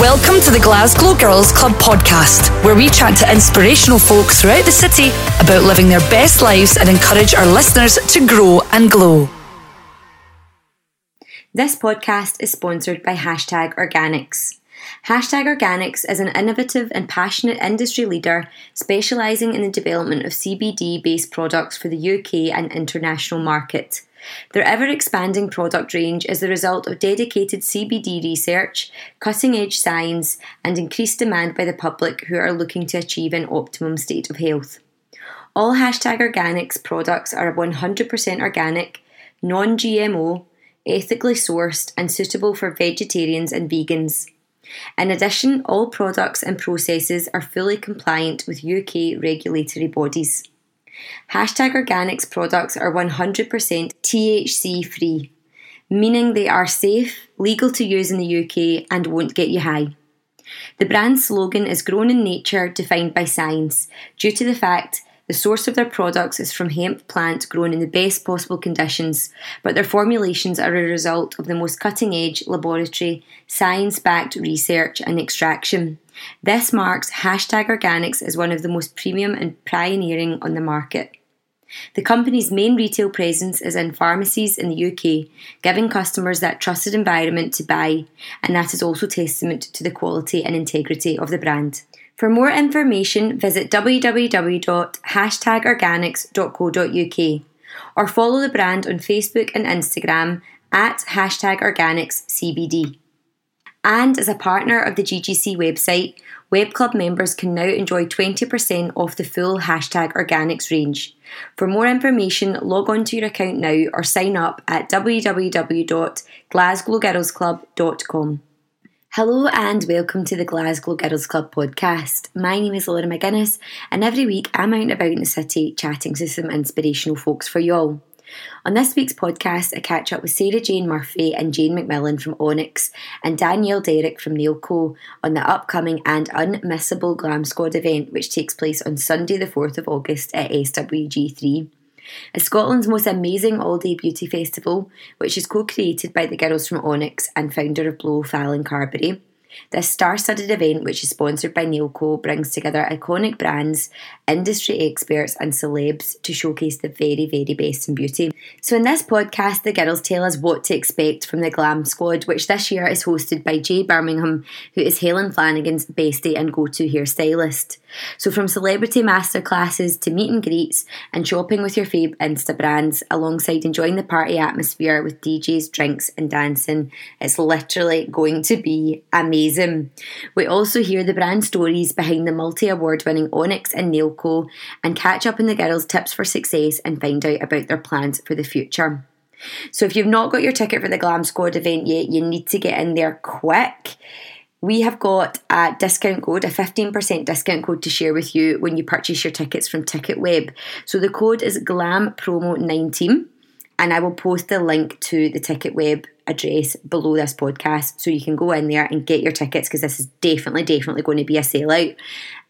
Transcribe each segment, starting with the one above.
Welcome to the Glasgow Girls Club podcast, where we chat to inspirational folk throughout the city about living their best lives and encourage our listeners to grow and glow. This podcast is sponsored by Hashtag Organics. Hashtag Organics is an innovative and passionate industry leader specialising in the development of CBD based products for the UK and international market. Their ever expanding product range is the result of dedicated CBD research, cutting edge science, and increased demand by the public who are looking to achieve an optimum state of health. All Hashtag Organics products are 100% organic, non GMO, ethically sourced, and suitable for vegetarians and vegans. In addition, all products and processes are fully compliant with UK regulatory bodies. Hashtag Organics products are 100% THC free, meaning they are safe, legal to use in the UK, and won't get you high. The brand's slogan is Grown in Nature, defined by science, due to the fact the source of their products is from hemp plant grown in the best possible conditions, but their formulations are a result of the most cutting edge laboratory, science backed research and extraction. This marks hashtag organics as one of the most premium and pioneering on the market. The company's main retail presence is in pharmacies in the UK, giving customers that trusted environment to buy, and that is also testament to the quality and integrity of the brand. For more information, visit www.hashtagorganics.co.uk or follow the brand on Facebook and Instagram at hashtag organicscbd. And as a partner of the GGC website, Web Club members can now enjoy 20% off the full hashtag organics range. For more information, log on to your account now or sign up at www.glasgowgirlsclub.com. Hello and welcome to the Glasgow Girls Club podcast. My name is Laura McGuinness, and every week I'm out and about in the city chatting to some inspirational folks for y'all. On this week's podcast, I catch up with Sarah Jane Murphy and Jane McMillan from Onyx and Danielle Derrick from Nailco on the upcoming and unmissable Glam Squad event, which takes place on Sunday, the 4th of August at SWG3 is Scotland's most amazing all day beauty festival, which is co created by the girls from Onyx and founder of Blow, Fallon Carberry. This star studded event, which is sponsored by Nailco, brings together iconic brands, industry experts, and celebs to showcase the very, very best in beauty. So, in this podcast, the girls tell us what to expect from the Glam Squad, which this year is hosted by Jay Birmingham, who is Helen Flanagan's bestie and go to hairstylist. So, from celebrity masterclasses to meet and greets and shopping with your fave Insta brands, alongside enjoying the party atmosphere with DJs, drinks, and dancing, it's literally going to be amazing. We also hear the brand stories behind the multi award winning Onyx and Nailco and catch up on the girls' tips for success and find out about their plans for the future. So, if you've not got your ticket for the Glam Squad event yet, you need to get in there quick we have got a discount code, a 15% discount code to share with you when you purchase your tickets from TicketWeb. So the code is GLAMPROMO19 and I will post the link to the TicketWeb address below this podcast so you can go in there and get your tickets because this is definitely, definitely going to be a sellout.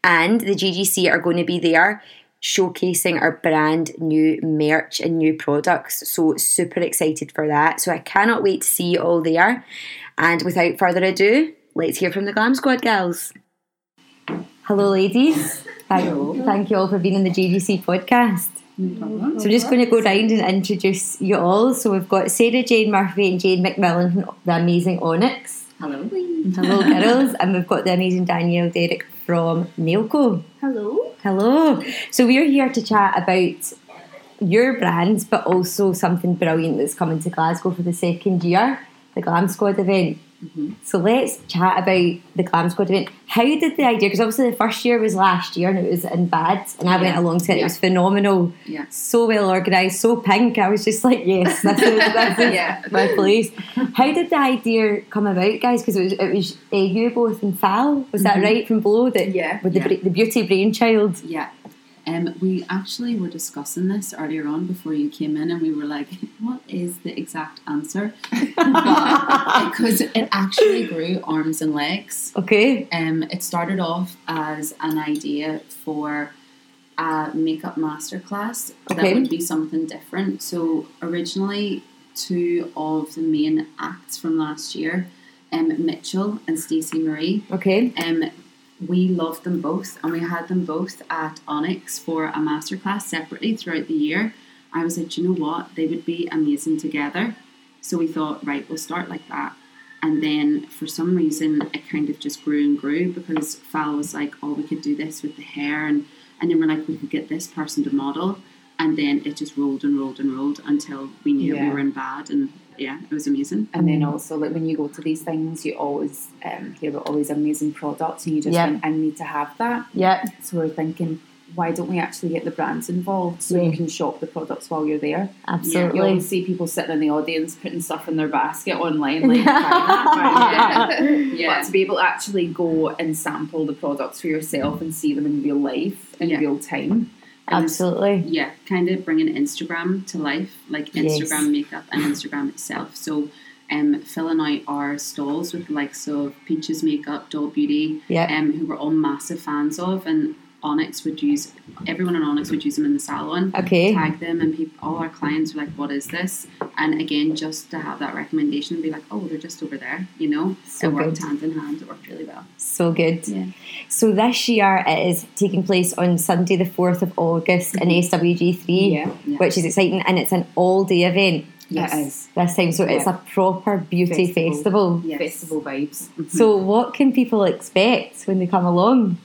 And the GGC are going to be there showcasing our brand new merch and new products. So super excited for that. So I cannot wait to see you all there. And without further ado, let's hear from the Glam Squad girls. Hello, ladies. Thank, Hello. thank you all for being in the GGC podcast. No so I'm just going to go round and introduce you all. So we've got Sarah Jane Murphy and Jane McMillan from the amazing Onyx. Hello. Hello, girls. And we've got the amazing Danielle Derrick from Nailco. Hello. Hello. So we're here to chat about your brands, but also something brilliant that's coming to Glasgow for the second year, the Glam Squad event. Mm-hmm. So let's chat about the Glam Squad event. How did the idea? Because obviously the first year was last year and it was in bad, and I yeah. went along to it. Yeah. It was phenomenal. Yeah. So well organised, so pink. I was just like, yes, this is, this is yeah. my place. How did the idea come about, guys? Because it was it was uh, you both and Fal. Was mm-hmm. that right from Blow? That yeah. With the the beauty brainchild. Yeah. Um, we actually were discussing this earlier on before you came in, and we were like, "What is the exact answer?" because it actually grew arms and legs. Okay. Um, it started off as an idea for a makeup masterclass okay. that would be something different. So originally, two of the main acts from last year um, Mitchell and Stacey Marie. Okay. Um, we loved them both, and we had them both at Onyx for a masterclass separately throughout the year. I was like, you know what? They would be amazing together. So we thought, right, we'll start like that. And then for some reason, it kind of just grew and grew because Fal was like, oh, we could do this with the hair. And, and then we're like, we could get this person to model. And then it just rolled and rolled and rolled until we knew Yeah. we were in bad. And yeah, it was amazing. And then also, like when you go to these things, you always um, hear about all these amazing products, and you just Yeah. think, I need to have that. Yeah. So we're thinking, why don't we actually get the brands involved so Yeah. you can shop the products while you're there? Absolutely. You Absolutely. always see people sitting in the audience putting stuff in their basket online, like trying that, but, Yeah. But to be able to actually go and sample the products for yourself and see them in real life in Yeah. real time. And Absolutely. yeah, kind of bringing Instagram to life, like Yes. Instagram makeup and Instagram itself. So, um, filling out our stalls with the likes of Peaches Makeup, Doll Beauty, Yeah. um, who we're all massive fans of, and Onyx would use everyone in Onyx would use them in the salon. Okay. Tag them, and people, all our clients were like, "What is this?" And again, just to have that recommendation, and be like, "Oh, they're just over there," you know. So it worked good. hand in hand. It worked really well. So good. Yeah. So this year it is taking place on Sunday, the 4th of August in mm-hmm. SWG3, Yeah. Yeah. which is exciting. And it's an all day event Yes. It is. this time. So it's a proper beauty Festival. festival. Yes. Festival vibes. So, mm-hmm. what can people expect when they come along?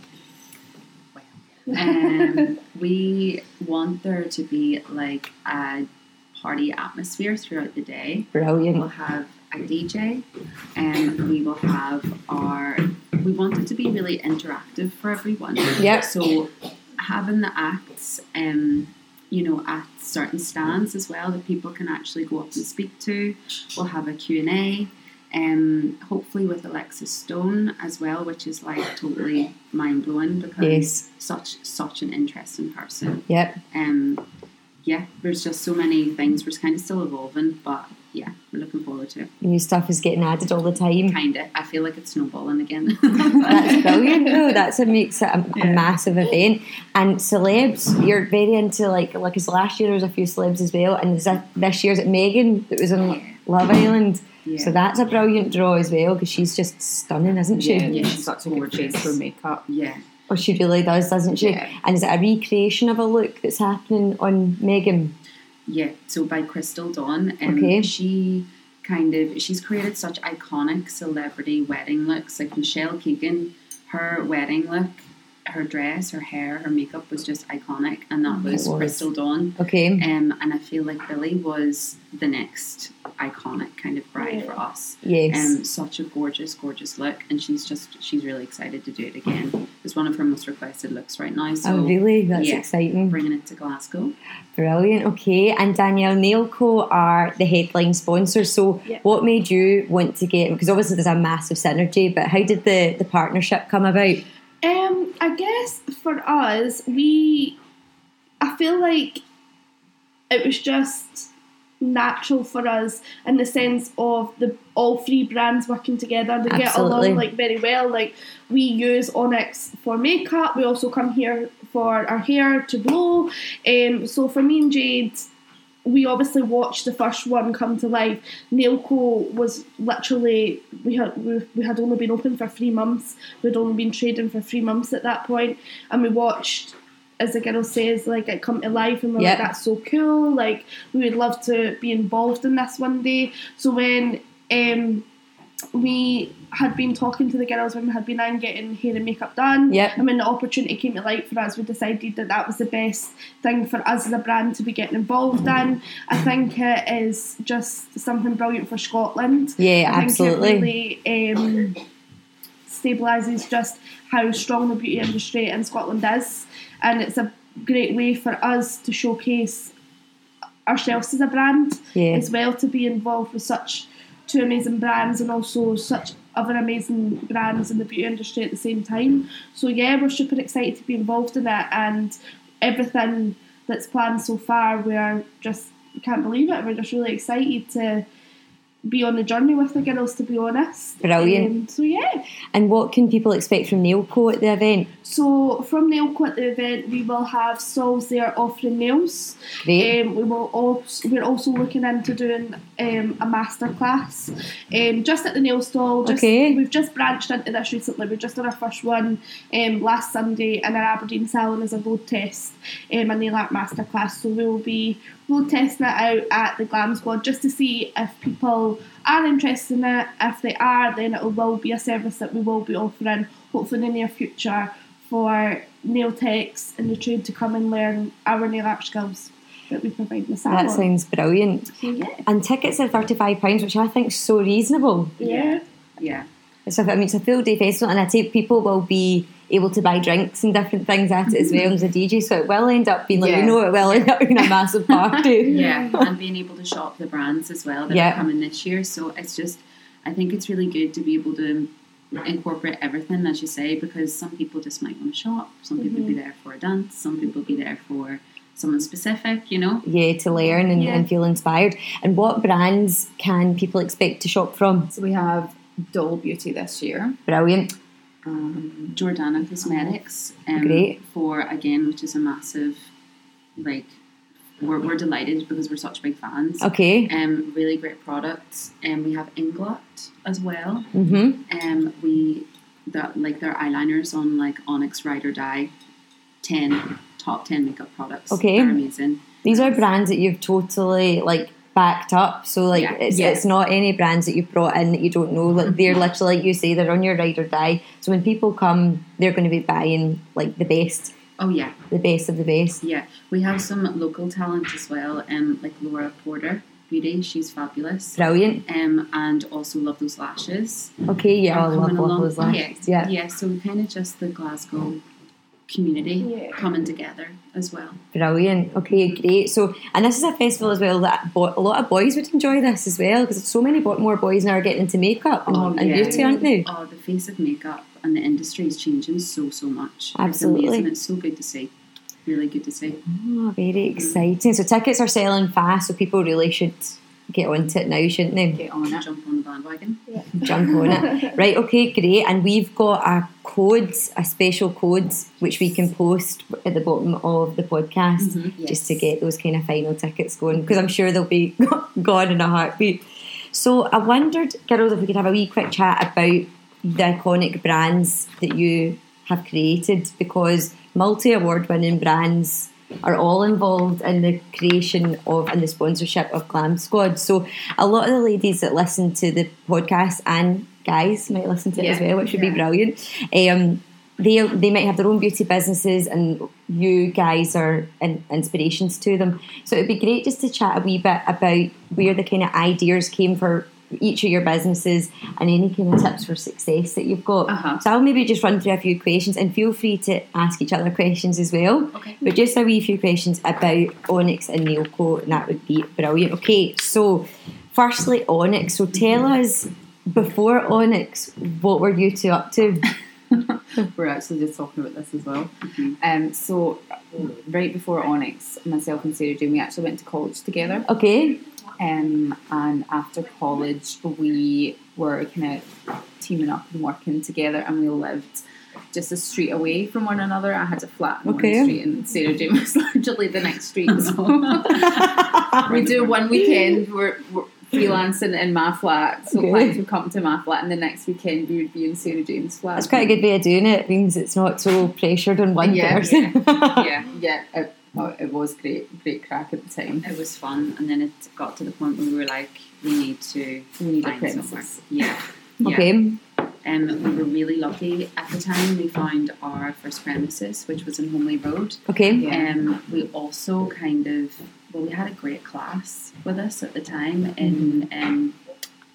Um, we want there to be like a party atmosphere throughout the day. Brilliant. We'll have a DJ, and we will have our. We want it to be really interactive for everyone. Yep. So having the acts, um, you know, at certain stands as well that people can actually go up and speak to. We'll have a Q and A. Um, hopefully with Alexis Stone as well, which is like totally mind blowing because Yes. such such an interesting person. Yep. Um, yeah, there's just so many things. We're kind of still evolving, but yeah, we're looking forward to it. New stuff is getting added all the time. Kind of. I feel like it's snowballing again. That's brilliant. No, that's what makes it a, a Yeah. massive event. And celebs, you're very into like like because last year there was a few celebs as well, and this- this year's at Megan that was on Love Island. Yeah. So that's a brilliant draw as well because she's just stunning, isn't she? Yeah, Yeah, she's she's such a gorgeous. for makeup. yeah. Or she really does, doesn't she? Yeah. And is it a recreation of a look that's happening on Megan? Yeah, so by Crystal Dawn, um, Okay. she kind of she's created such iconic celebrity wedding looks. Like Michelle Keegan, her wedding look, her dress, her hair, her makeup was just iconic, and that was, was. Crystal Dawn. Okay. Um, and I feel like Billie was the next iconic kind of bride for us. Yes. Um, such a gorgeous, gorgeous look, and she's just she's really excited to do it again. It's one of her most requested looks right now. So oh, really? That's yeah, exciting. bringing it to Glasgow. Brilliant. Okay. And Danielle Nailco are the headline sponsors. So, Yeah. what made you want to get? Because obviously there's a massive synergy, but how did the the partnership come about? Um, I guess for us, we, I feel like it was just natural for us in the sense of the all three brands working together. They get along like very well. Like we use Onyx for makeup. We also come here for our hair to blow. Um, so for me and Jade. We obviously watched the first one come to life. Nailco was literally we had we, we had only been open for three months. We'd only been trading for three months at that point, and we watched as the girl says, like it come to life, and we're Yep. like, that's so cool. Like we would love to be involved in this one day. So when um, we had been talking to the girls when we had been in getting hair and makeup done, Yep. and when the opportunity came to light for us, we decided that that was the best thing for us as a brand to be getting involved in. I think it is just something brilliant for Scotland. Yeah, I absolutely. think it really um, stabilises just how strong the beauty industry in Scotland is, and it's a great way for us to showcase ourselves as a brand Yeah. as well to be involved with such two amazing brands and also such other amazing brands in the beauty industry at the same time. So yeah, we're super excited to be involved in it and everything that's planned so far. We're just can't believe it. We're just really excited to be on the journey with the girls. To be honest, Brilliant. Um, so yeah. And what can people expect from Nailco at the event? So from the event, we will have stalls there offering nails. Great. Um, we will also we're also looking into doing um, a master class um, just at the nail stall. Just, Okay. We've just branched into this recently. We've just done our first one um, last Sunday in our Aberdeen salon as a road test, um, a nail art master class. So we will be road testing it out at the Glam Squad just to see if people are interested in it. If they are, then it will be a service that we will be offering hopefully in the near future for nail techs in the trade to come and learn our nail art skills that we provide in the salon. That sounds brilliant. So, yeah. And tickets are £35, which I think is so reasonable. Yeah. Yeah. It's a, I mean, it's a full day festival, and I take people will be able to buy drinks and different things at it as well as a DJ, so it will end up being like, Yeah. you know, it will end up being a massive party. Yeah, and being able to shop the brands as well that Yeah. are coming this year. So it's just, I think it's really good to be able to incorporate everything, as you say, because some people just might want to shop. Some people be there for a dance. Some people be there for someone specific. You know. Yeah, to learn and, Yeah. and feel inspired. And what brands can people expect to shop from? So we have Doll Beauty this year. Brilliant. um, Jordana Cosmetics. Um, Great. For again, which is a massive, like, we're, we're delighted because we're such big fans. Okay. Um, really great products. And we have Inglot as well. Mm-hmm. Um, we that like their eyeliners on like Onyx Ride or Die, ten top ten makeup products. Okay. they're amazing. These are brands that you've totally like backed up. So like Yeah. it's Yeah. it's not any brands that you've brought in that you don't know. Like they're literally like you say, they're on your ride or die. So when people come, they're going to be buying like the best, Oh yeah, the base of the base. yeah. We have some local talent as well. Um, like Laura Porter Beauty, she's fabulous. Brilliant. Um, and also love those lashes. Okay, yeah, I love, coming love those lashes. Yeah. yeah. So we're kind of just the Glasgow community Yeah. coming together as well. Brilliant. Okay, great. So, and this is a festival as well that bo- a lot of boys would enjoy this as well because so many bo- more boys now are getting into makeup and, Oh, and beauty, aren't they? Oh, the face of makeup and the industry is changing so so much. Absolutely. It's amazing. It's so good to see. Really good to see. Oh, very exciting. So tickets are selling fast, so people really should get onto it now, shouldn't they? Get on it. Jump on the bandwagon. Jump on it. Right, okay, great. And we've got a code, a special code, which we can post at the bottom of the podcast mm-hmm. just to get those kind of final tickets going because I'm sure they'll be gone in a heartbeat. So I wondered, girls, if we could have a wee quick chat about the iconic brands that you have created because multi award winning brands are all involved in the creation of and the sponsorship of Glam Squad. So a lot of the ladies that listen to the podcast and guys might listen to it as well, which would be brilliant. Um, they they might have their own beauty businesses, and you guys are in, inspirations to them. So it'd be great just to chat a wee bit about where the kind of ideas came for each of your businesses and any kind of tips for success that you've got. Uh-huh. So I'll maybe just run through a few questions and feel free to ask each other questions as well. Okay. But just a wee few questions about Onyx and Nailco, and that would be brilliant. Okay, so firstly, Onyx. So tell us before Onyx, what were you two up to? We're actually just talking about this as well. Um, so right before Onyx, myself and Sarah Jane, we actually went to college together. Okay, Um, and after college, we were kind of teaming up and working together, and we lived just a street away from one another. I had a flat in Okay. one street, and Sarah Jane was literally the next street. So we do one weekend. We're, we're freelancing in my flat, so Okay. clients would come to my flat, and the next weekend we would be in Sarah Jane's flat. that's quite a good way of doing it. It means it's not so pressured on one Yeah, person. yeah, yeah. It, oh, it was great, great crack at the time. It was fun, and then it got to the point where we were like, we need to We need a find premises. somewhere. Yeah. yeah. Okay, Um, we were really lucky at the time. We found our first premises, which was in Homely Road. okay, Yeah. Um, we also kind of well, we had a great class with us at the time in um,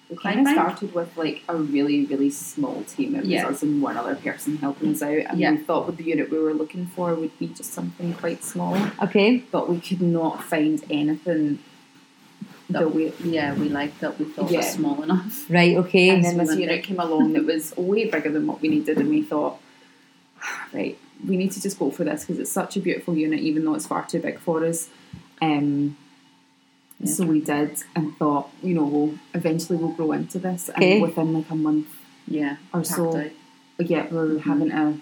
We kind of started with like a really, really small team. It was Yeah. us and one other person helping us out, and Yeah. we thought with the unit we were looking for would be just something quite small, okay. but we could not find anything that we. yeah, we liked that we thought Yeah. was small enough. Right, okay. And then this unit came along that was way bigger than what we needed, and we thought, right, we need to just go for this because it's such a beautiful unit, even though it's far too big for us. Um, So we did and thought, you know, we'll eventually we'll grow into this. Okay. And within like a month Yeah. or so, out. yeah, we're mm-hmm. having to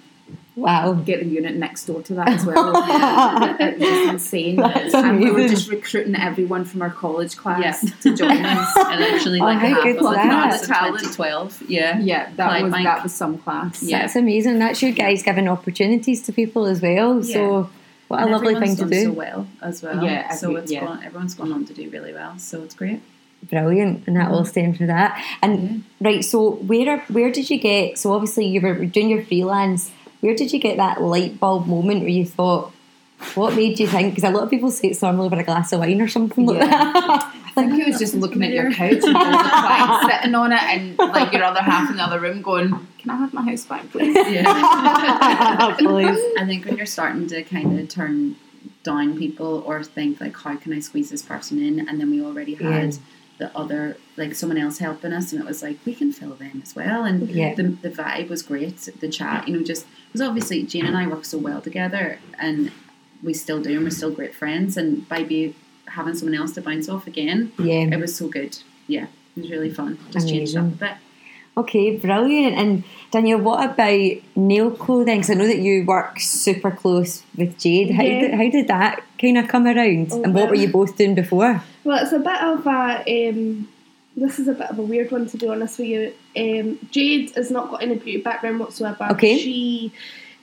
Wow. get the unit next door to that as well. it was insane. That's and we were just recruiting everyone from our college class Yeah. to join us. And actually, Oh, like how half of the that? Talent. 2012. Yeah. Yeah, that was that was some class. Yeah. That's amazing. That's you guys giving opportunities to people as well. So what a And lovely thing to do. so well as well. Yeah, so every- it's yeah. gone, everyone's gone on to do really well. So it's great. Brilliant, and that Mm-hmm. all stemmed from that. And right, so where are, where did you get? So obviously you were doing your freelance. Where did you get that light bulb moment where you thought? What made you think? Because a lot of people say it's normally over a glass of wine or something like Yeah. that. I think he was just looking at your couch and there's a client sitting on it and like your other half in the other room going, Can I have my house back, please? Yeah. Please. I think when you're starting to kind of turn down people or think like, how can I squeeze this person in? And then we already had Yeah. the other, like someone else helping us, and it was like we can fill them as well. And Yeah. the the vibe was great. The chat, you know, just because obviously Jane and I work so well together, and we still do, and we're still great friends. And by having someone else to bounce off again, Yeah. it was so good. Yeah, it was really fun. Just changed up a bit. Okay, brilliant. And Danielle, what about nail clothing? Because I know that you work super close with Jade. How, Yeah. did, how did that kind of come around? Oh, and what were you both doing before? Well, it's a bit of a. Um, this is a bit of a weird one to be honest with you. Um, Jade has not got any beauty background whatsoever. Okay. She,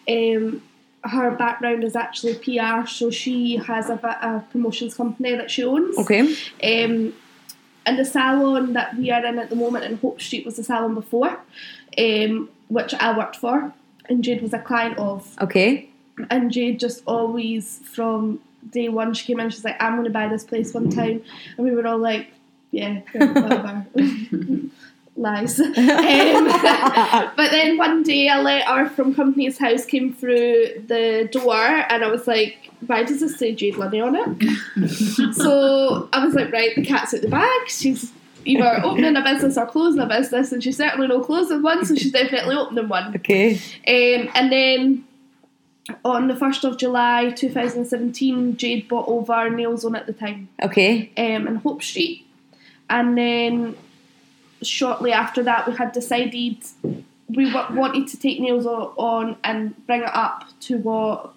um, her background is actually PR, so she has a, a promotions company that she owns. Okay. Um, and the salon that we are in at the moment in Hope Street was the salon before, um, which I worked for, and Jade was a client of. Okay. And Jade just always, from day one, she came in, she's like, I'm going to buy this place one time. And we were all like, yeah, yeah, whatever. Lies. Um, but then one day a letter from Companies House came through the door, and I was like, why does this say Jade Lunny on it? so I was like, right, the cat's out the bag. She's either opening a business or closing a business, and she's certainly no closing one, so she's definitely opening one. Okay. Um, and then on the 1st of July 2017, Jade bought over Nails On at the time Okay. um, in Hope Street. And then shortly after that, we had decided we wa- wanted to take Nails On and bring it up to what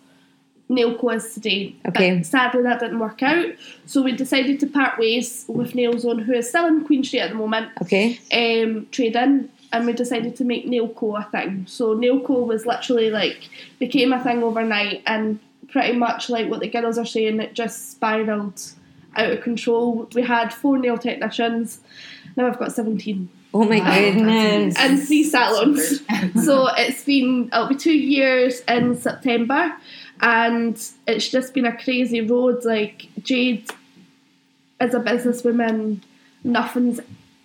Nailco is today. Okay. But sadly, that didn't work out. So we decided to part ways with Nails On, who is still in Queen Street at the moment Okay. um, trade in and we decided to make Nailco a thing. So Nailco was literally like became a thing overnight and pretty much like what the girls are saying, it just spiraled out of control. We had four nail technicians, now I've got 17 Oh my Wow, goodness. and three salons. so it's been it'll be two years in September and it's just been a crazy road. Like Jade as a businesswoman, nothing's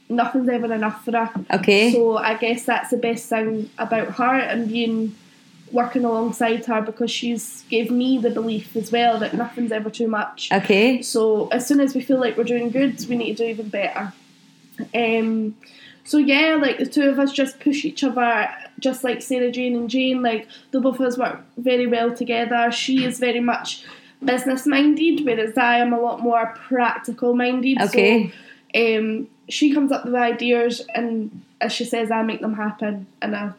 nothing's ever enough for her. Okay. So I guess that's the best thing about her and being working alongside her because she's gave me the belief as well that nothing's ever too much. Okay. So as soon as we feel like we're doing good, we need to do even better. Um, so yeah, like the two of us just push each other, just like Sarah Jane and Jane. Like the both of us work very well together. She is very much business minded, whereas I am a lot more practical minded. Okay. So um, she comes up with ideas, and as she says, I make them happen and a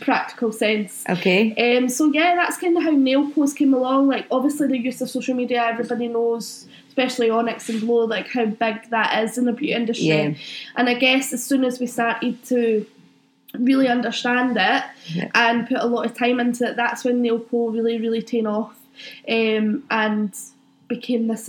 practical sense. Okay. Um, so yeah, that's kind of how nail posts came along. Like obviously the use of social media, everybody knows, especially Onyx and Blow, like how big that is in the beauty industry. Yeah. And I guess as soon as we started to really understand it Yeah. and put a lot of time into it, that's when Nailco really, really taken off um, and became this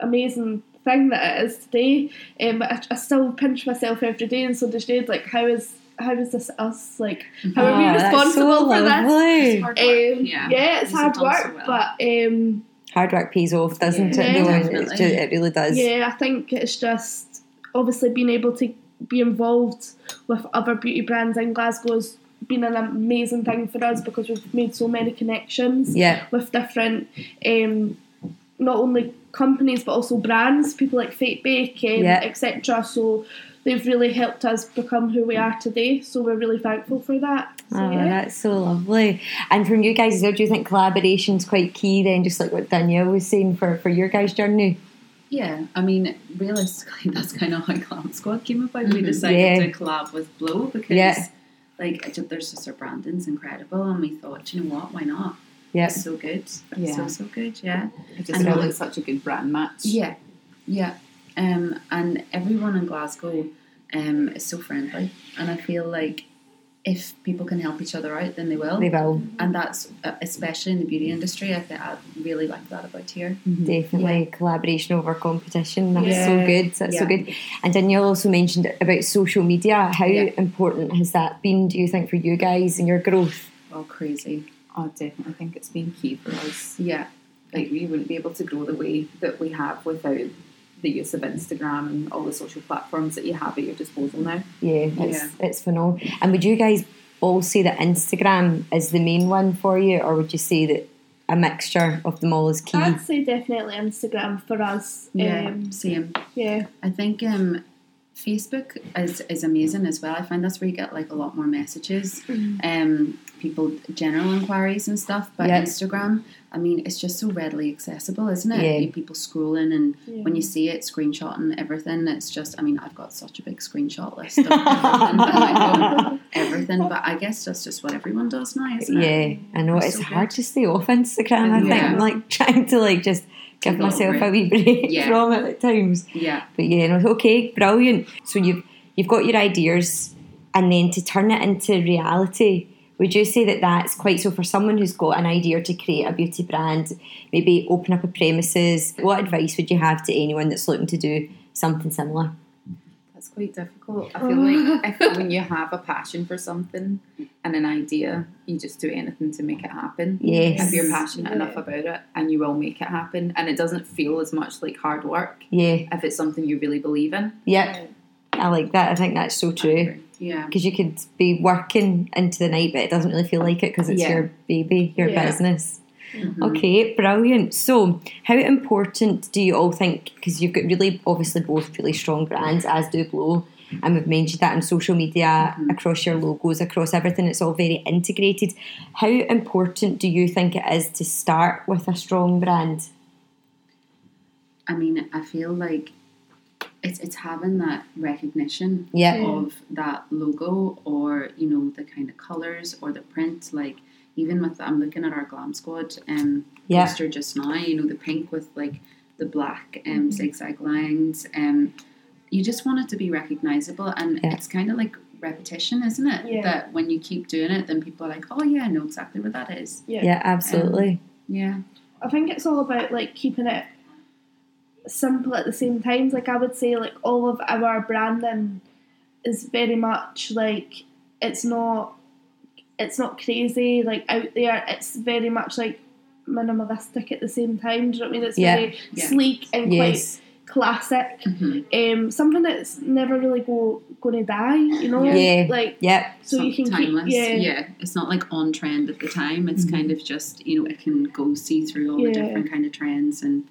amazing thing that it is today. Um, but I, I still pinch myself every day, and so does Jade. Like, how is how is this us? Like, how are we Oh, responsible so for this? lovely. hard Um, yeah. yeah, it's You've hard work, so well. but um, Hard work pays off, doesn't Yeah, it? though? It's definitely. ju- it really does. yeah, I think it's just obviously being able to be involved with other beauty brands in Glasgow has been an amazing thing for us because we've made so many connections Yeah. with different, um, not only companies but also brands, people like Fake Bake, um, Yeah. etc. So they've really helped us become who we are today. So we're really thankful for that. So, Oh, yeah. that's so lovely. And from you guys, as do you think collaboration's quite key then, just like what Danielle was saying for, for your guys' journey? Yeah, I mean, realistically, that's kind of how Glam Squad came about. We mm-hmm. decided Yeah. to collab with Blow because, Yeah. like, it ju- there's just their branding's incredible, and we thought, you know what, why not? Yeah. It's so good, Yeah. so so good, yeah, It just And felt like- like such a good brand match. yeah, yeah. Um, and everyone in Glasgow, um, is so friendly, and I feel like if people can help each other out, then they will. They will. and that's uh, especially in the beauty industry. I think I really like that about here. Definitely collaboration over competition. That's Yeah. so good. That's so good. And Danielle also mentioned about social media. How Yeah. important has that been, do you think, for you guys and your growth? Oh, crazy! I definitely I think it's been key for us. Yeah, Like we wouldn't be able to grow the way that we have without the use of Instagram and all the social platforms that you have at your disposal now. Yeah, it's, Yeah. it's phenomenal. And would you guys all say that Instagram is the main one for you, or would you say that a mixture of them all is key? I'd say definitely Instagram for us. yeah, Um, same. yeah. I think um, Facebook is, is amazing as well. I find that's where you get like a lot more messages, um, people general inquiries and stuff. But Yeah. Instagram, I mean, it's just so readily accessible, isn't it? Yeah. You- People scrolling and Yeah. when you see it, screenshotting everything. It's just, I mean, I've got such a big screenshot list of everything, but, like, everything. But I guess that's just what everyone does now, isn't it? Yeah, I know It's it's so hard good. to stay off Instagram. I think Yeah. I'm like trying to like just give Take myself a break. wee break Yeah. from it at times. Yeah. But yeah, no, okay, brilliant. So you've you've got your ideas, and then to turn it into reality. Would you say that that's quite so for someone who's got an idea to create a beauty brand, maybe open up a premises? What advice would you have to anyone that's looking to do something similar? That's quite difficult. I feel like I feel when you have a passion for something and an idea, you just do anything to make it happen. Yes. If you're passionate enough about it and you will make it happen and it doesn't feel as much like hard work Yeah, if it's something you really believe in. yep. I like that. I think that's so true. Yeah. Because you could be working into the night, but it doesn't really feel like it because it's Yeah. your baby, your Yeah. business. Mm-hmm. Okay, brilliant. So, how important do you all think? Because you've got really, obviously, both really strong brands, as do Blow, and we've mentioned that on social media, Mm-hmm. across your logos, across everything. It's all very integrated. How important do you think it is to start with a strong brand? I mean, I feel like it's it's having that recognition Yeah. of that logo or you know the kind of colors or the print. Like even with I'm looking at our Glam Squad um Yeah. poster just now. You know the pink with like the black um zigzag lines. Um, you just want it to be recognizable, and Yeah. it's kind of like repetition, isn't it? Yeah. That when you keep doing it, then people are like, oh yeah, I know exactly what that is. Yeah. Yeah, absolutely. Yeah. I think it's all about like keeping it simple at the same time. Like I would say, like all of our branding is very much like it's not it's not crazy like out there. It's very much like minimalistic at the same time. Do you know what I mean? It's Yeah. very Yeah. sleek and yes. quite classic. Mhm. Um, something that's never really go going to die. You know, Yeah. like Yep. so you can timeless. keep yeah. yeah, it's not like on trend at the time. It's kind of just you know it can go see through all Yeah. the different kind of trends and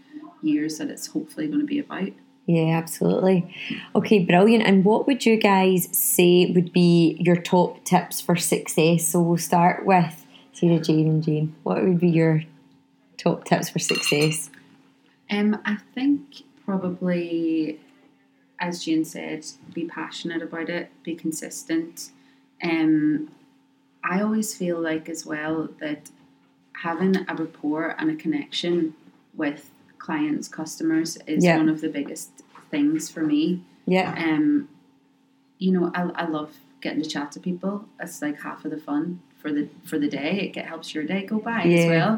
years that it's hopefully going to be about. Yeah, absolutely. Okay, brilliant. And what would you guys say would be your top tips for success? So we'll start with Sarah Jane and Jane. What would be your top tips for success? Um, I think probably, as Jane said, be passionate about it, be consistent. Um, I always feel like as well that having a rapport and a connection with clients, customers is Yeah. one of the biggest things for me. Yeah, um, you know, I, I love getting to chat to people. It's like half of the fun for the for the day. It get, helps your day go by as well,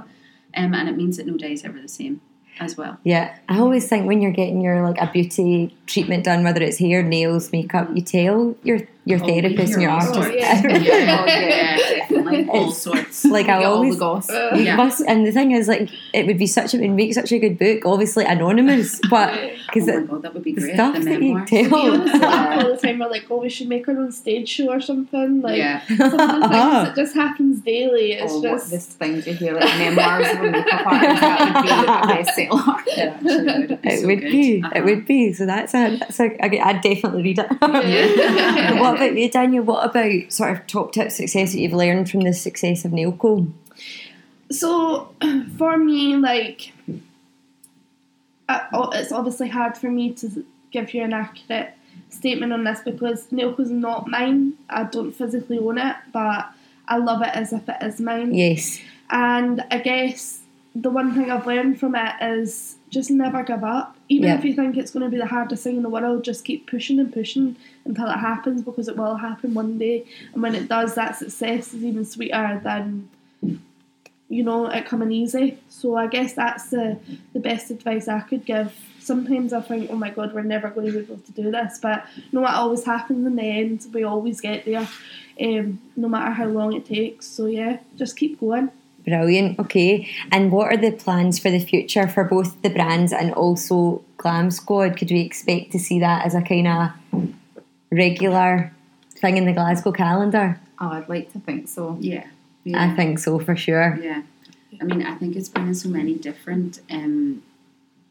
um, and it means that no day is ever the same as well. yeah. I always think when you're getting your like a beauty treatment done, whether it's hair, nails, makeup, you tell your your Oh, therapist and your all artist. sorts. Yeah. yeah, Oh, yeah, definitely. all sorts. like I Get all always the goss. We Yeah. must, and the thing is, like, it would be such a, it would make such a good book. Obviously anonymous, but Oh because my god, that would be great. stuff the that you memoir. We tell. always laugh all the time. We're like, oh, we should make our own stage show or something. Like, yeah, some of the things that just happens daily. It's Oh, just this things you hear like memoirs of a makeup artist that would be the bestseller. it would. It'd be It so would good. be. Uh-huh. It would be. So that's a. That's a. I- I'd definitely read it. Yeah. What about you, Danielle? What about sort of top tip success that you've learned from the success of Nailco? so for me, like uh, it's obviously hard for me to give you an accurate statement on this because Nailco's not mine. I don't physically own it, but I love it as if it is mine. Yes. And I guess the one thing I've learned from it is just never give up. Even Yeah. if you think it's going to be the hardest thing in the world, just keep pushing and pushing until it happens because it will happen one day. And when it does, that success is even sweeter than, you know, it coming easy. So I guess that's the, the best advice I could give. Sometimes I think, oh my god, we're never going to be able to do this. But no, what always happens in the end. We always get there, um, no matter how long it takes. So yeah, just keep going. Brilliant. Okay. And what are the plans for the future for both the brands and also Glam Squad? Could we expect to see that as a kind of regular thing in the Glasgow calendar? Oh, I'd like to think so. Yeah. yeah. I think so for sure. Yeah, I mean, I think it's bringing so many different, um,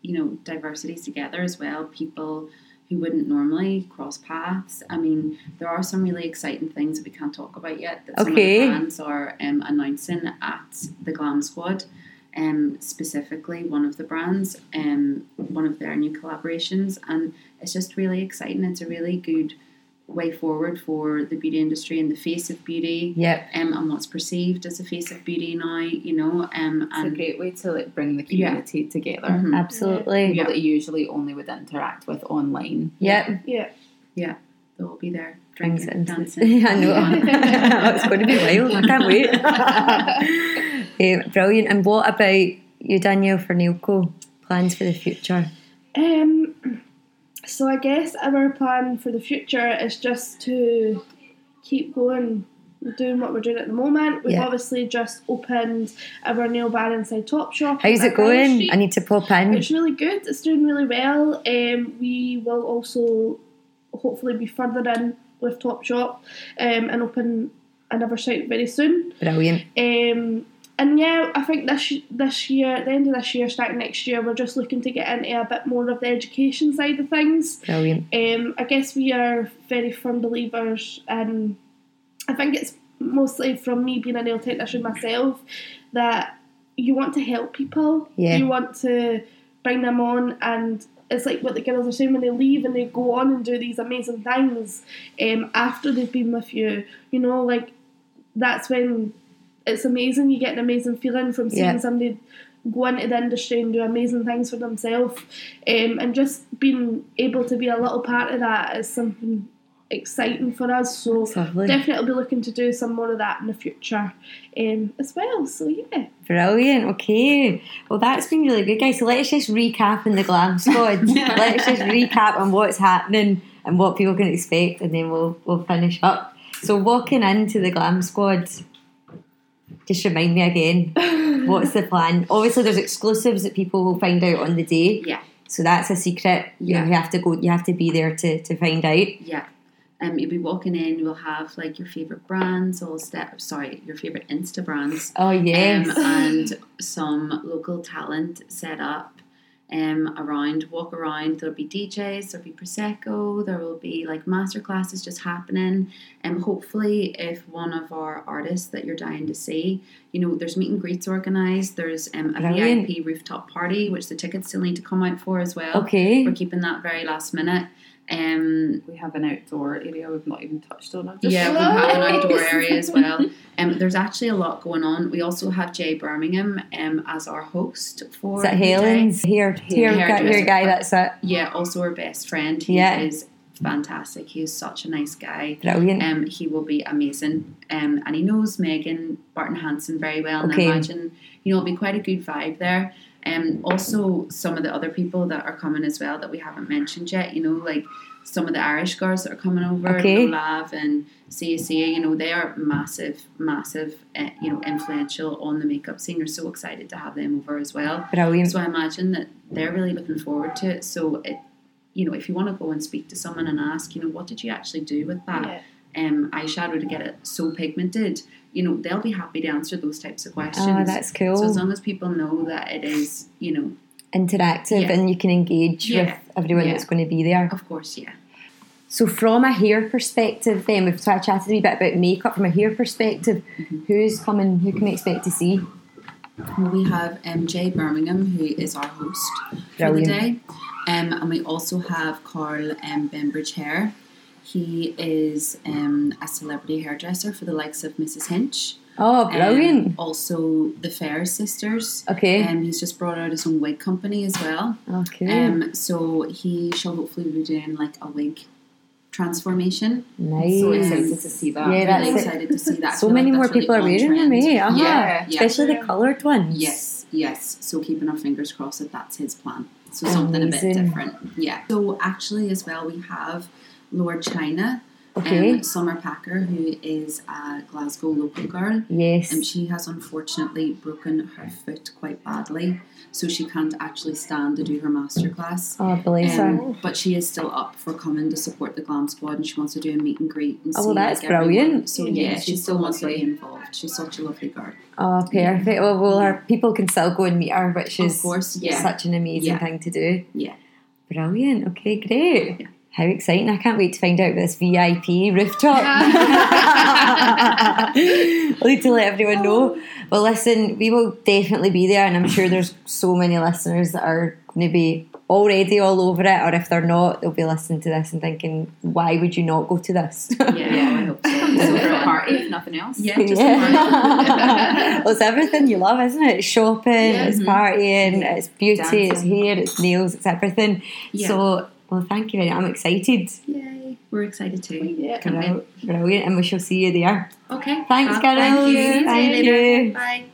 you know, diversities together as well. People who wouldn't normally cross paths. I mean, there are some really exciting things that we can't talk about yet that some of the Okay. brands are um, announcing at the Glam Squad. Um, specifically, one of the brands, um, one of their new collaborations, and it's just really exciting. It's a really good way forward for the beauty industry and the face of beauty Yep. um, and what's perceived as a face of beauty now, you know, um, It's a great way to like bring the Yeah. community together. Mhm. Absolutely. People that you usually only would interact with online. Yep. Yeah. Yeah. They'll all be there drinking, it into dancing. the, I know. it's going to be wild. I can't wait. um, brilliant. And what about you, Danielle, for Nailco? Plans for the future? Um, so I guess our plan for the future is just to keep going, doing what we're doing at the moment. We've Yeah. obviously just opened our nail bar inside Top Shop. How's it going? I need to pop in. It's really good. It's doing really well. Um, we will also hopefully be further in with Top Shop um, and open another site very soon. Brilliant. Um, and yeah, I think this this year, at the end of this year, starting next year, we're just looking to get into a bit more of the education side of things. Brilliant. Um, I guess we are very firm believers, and I think it's mostly from me being a nail technician myself that you want to help people. Yeah. You want to bring them on, and it's like what the girls are saying when they leave and they go on and do these amazing things um, after they've been with you. You know, like that's when it's amazing. You get an amazing feeling from seeing Yeah. somebody go into the industry and do amazing things for themselves. Um, and just being able to be a little part of that is something exciting for us. So lovely. definitely be looking to do some more of that in the future um, as well. So yeah. Brilliant. Okay. Well, that's been really good, guys. So let's just recap in the Glam Squad. let's just recap on what's happening and what people can expect, and then we'll we'll finish up. So walking into the Glam Squad, just remind me again. what's the plan? Obviously, there's exclusives that people will find out on the day. Yeah. So that's a secret. You, know, Yeah. you have to go. You have to be there to to find out. Yeah. Um, you'll be walking in, you'll have like your favourite brands, all step sorry, your favourite Insta brands. Oh yes. um, and some local talent set up um, around, walk around. There'll be DJs, there'll be Prosecco, there will be like master classes just happening. And hopefully, if one of our artists that you're dying to see, you know, there's meet and greets organised, there's um, a Brilliant. VIP rooftop party, which the tickets still need to come out for as well. okay. We're keeping that very last minute. Um, We have an outdoor area we've not even touched on. I've yeah, we have an outdoor area as well. Um, there's actually a lot going on. We also have Jay Birmingham um, as our host for Is that the day. Helen's hair hair, Hair- guy, hair hairdresser. guy? That's it. Yeah, also our best friend. He Yeah. is fantastic. He is such a nice guy. Brilliant. Um, he will be amazing. Um, and he knows Megan Barton Hanson very well. And I imagine you know it'll be quite a good vibe there. Um, also some of the other people that are coming as well that we haven't mentioned yet. You know, like some of the Irish girls that are coming over, Okay. Lav and CSA. You know, they are massive, massive. Uh, you know, influential on the makeup scene. We're so excited to have them over as well. Brilliant. So I imagine that they're really looking forward to it. So it, you know, if you want to go and speak to someone and ask, you know, what did you actually do with that Yeah. um, eyeshadow to get it so pigmented? You know, they'll be happy to answer those types of questions. Oh, that's cool. So as long as people know that it is, you know, interactive Yeah. and you can engage Yeah. with everyone Yeah. that's going to be there. of course, yeah. So, from a hair perspective, then we've chatted a wee bit about makeup. From a hair perspective, Mm-hmm. who's coming? Who can we expect to see? We have MJ Birmingham, who is our host for the day. Um, and we also have Carl um, Bembridge Hair. He is um, a celebrity hairdresser for the likes of Mrs. Hinch. Oh, brilliant. Um, also, the Fair Sisters. okay. Um, he's just brought out his own wig company as well. okay. Um, so he shall hopefully be doing like a wig transformation. nice. So um, excited to see that. Yeah, that's really it. excited to see that. So many like more that's really people are wearing them, trend. eh? Uh-huh. Yeah, yeah. Especially the coloured ones. Yes, yes. So keeping our fingers crossed that that's his plan. So something a bit different. Yeah. So actually, as well, we have Lord China, Okay. um, Summer Packer, who is a Glasgow local girl. yes. And she has unfortunately broken her foot quite badly, so she can't actually stand to do her masterclass. oh, bless her. Um, but she is still up for coming to support the Glam Squad, and she wants to do a meet and greet. And Oh, see, well, that's like, everyone. brilliant. So Yeah, yeah, she she's still so wants to be involved. She's such a lovely girl. Oh, perfect. Well, well, our people can still go and meet her, which is Of course, yeah. such an amazing Yeah. thing to do. Yeah. Brilliant. Okay, great. Yeah. How exciting. I can't wait to find out this VIP rooftop. I'll need to let everyone know. Oh. Well, listen, we will definitely be there, and I'm sure there's so many listeners that are going to be already all over it, or if they're not, they'll be listening to this and thinking, why would you not go to this? Yeah, I hope so. So for a party, if nothing else. Yeah, just Yeah. well, it's everything you love, isn't it? It's shopping, Yeah. it's partying, mm-hmm. it's beauty, it's Dancing. hair, it's nails, it's everything. Yeah. So, well, thank you. I'm excited. Yay. We're excited too. Yeah. Can't. Brilliant, and we shall see you there. Okay. Thanks. Carol. Thank you. Thank later. you. Bye.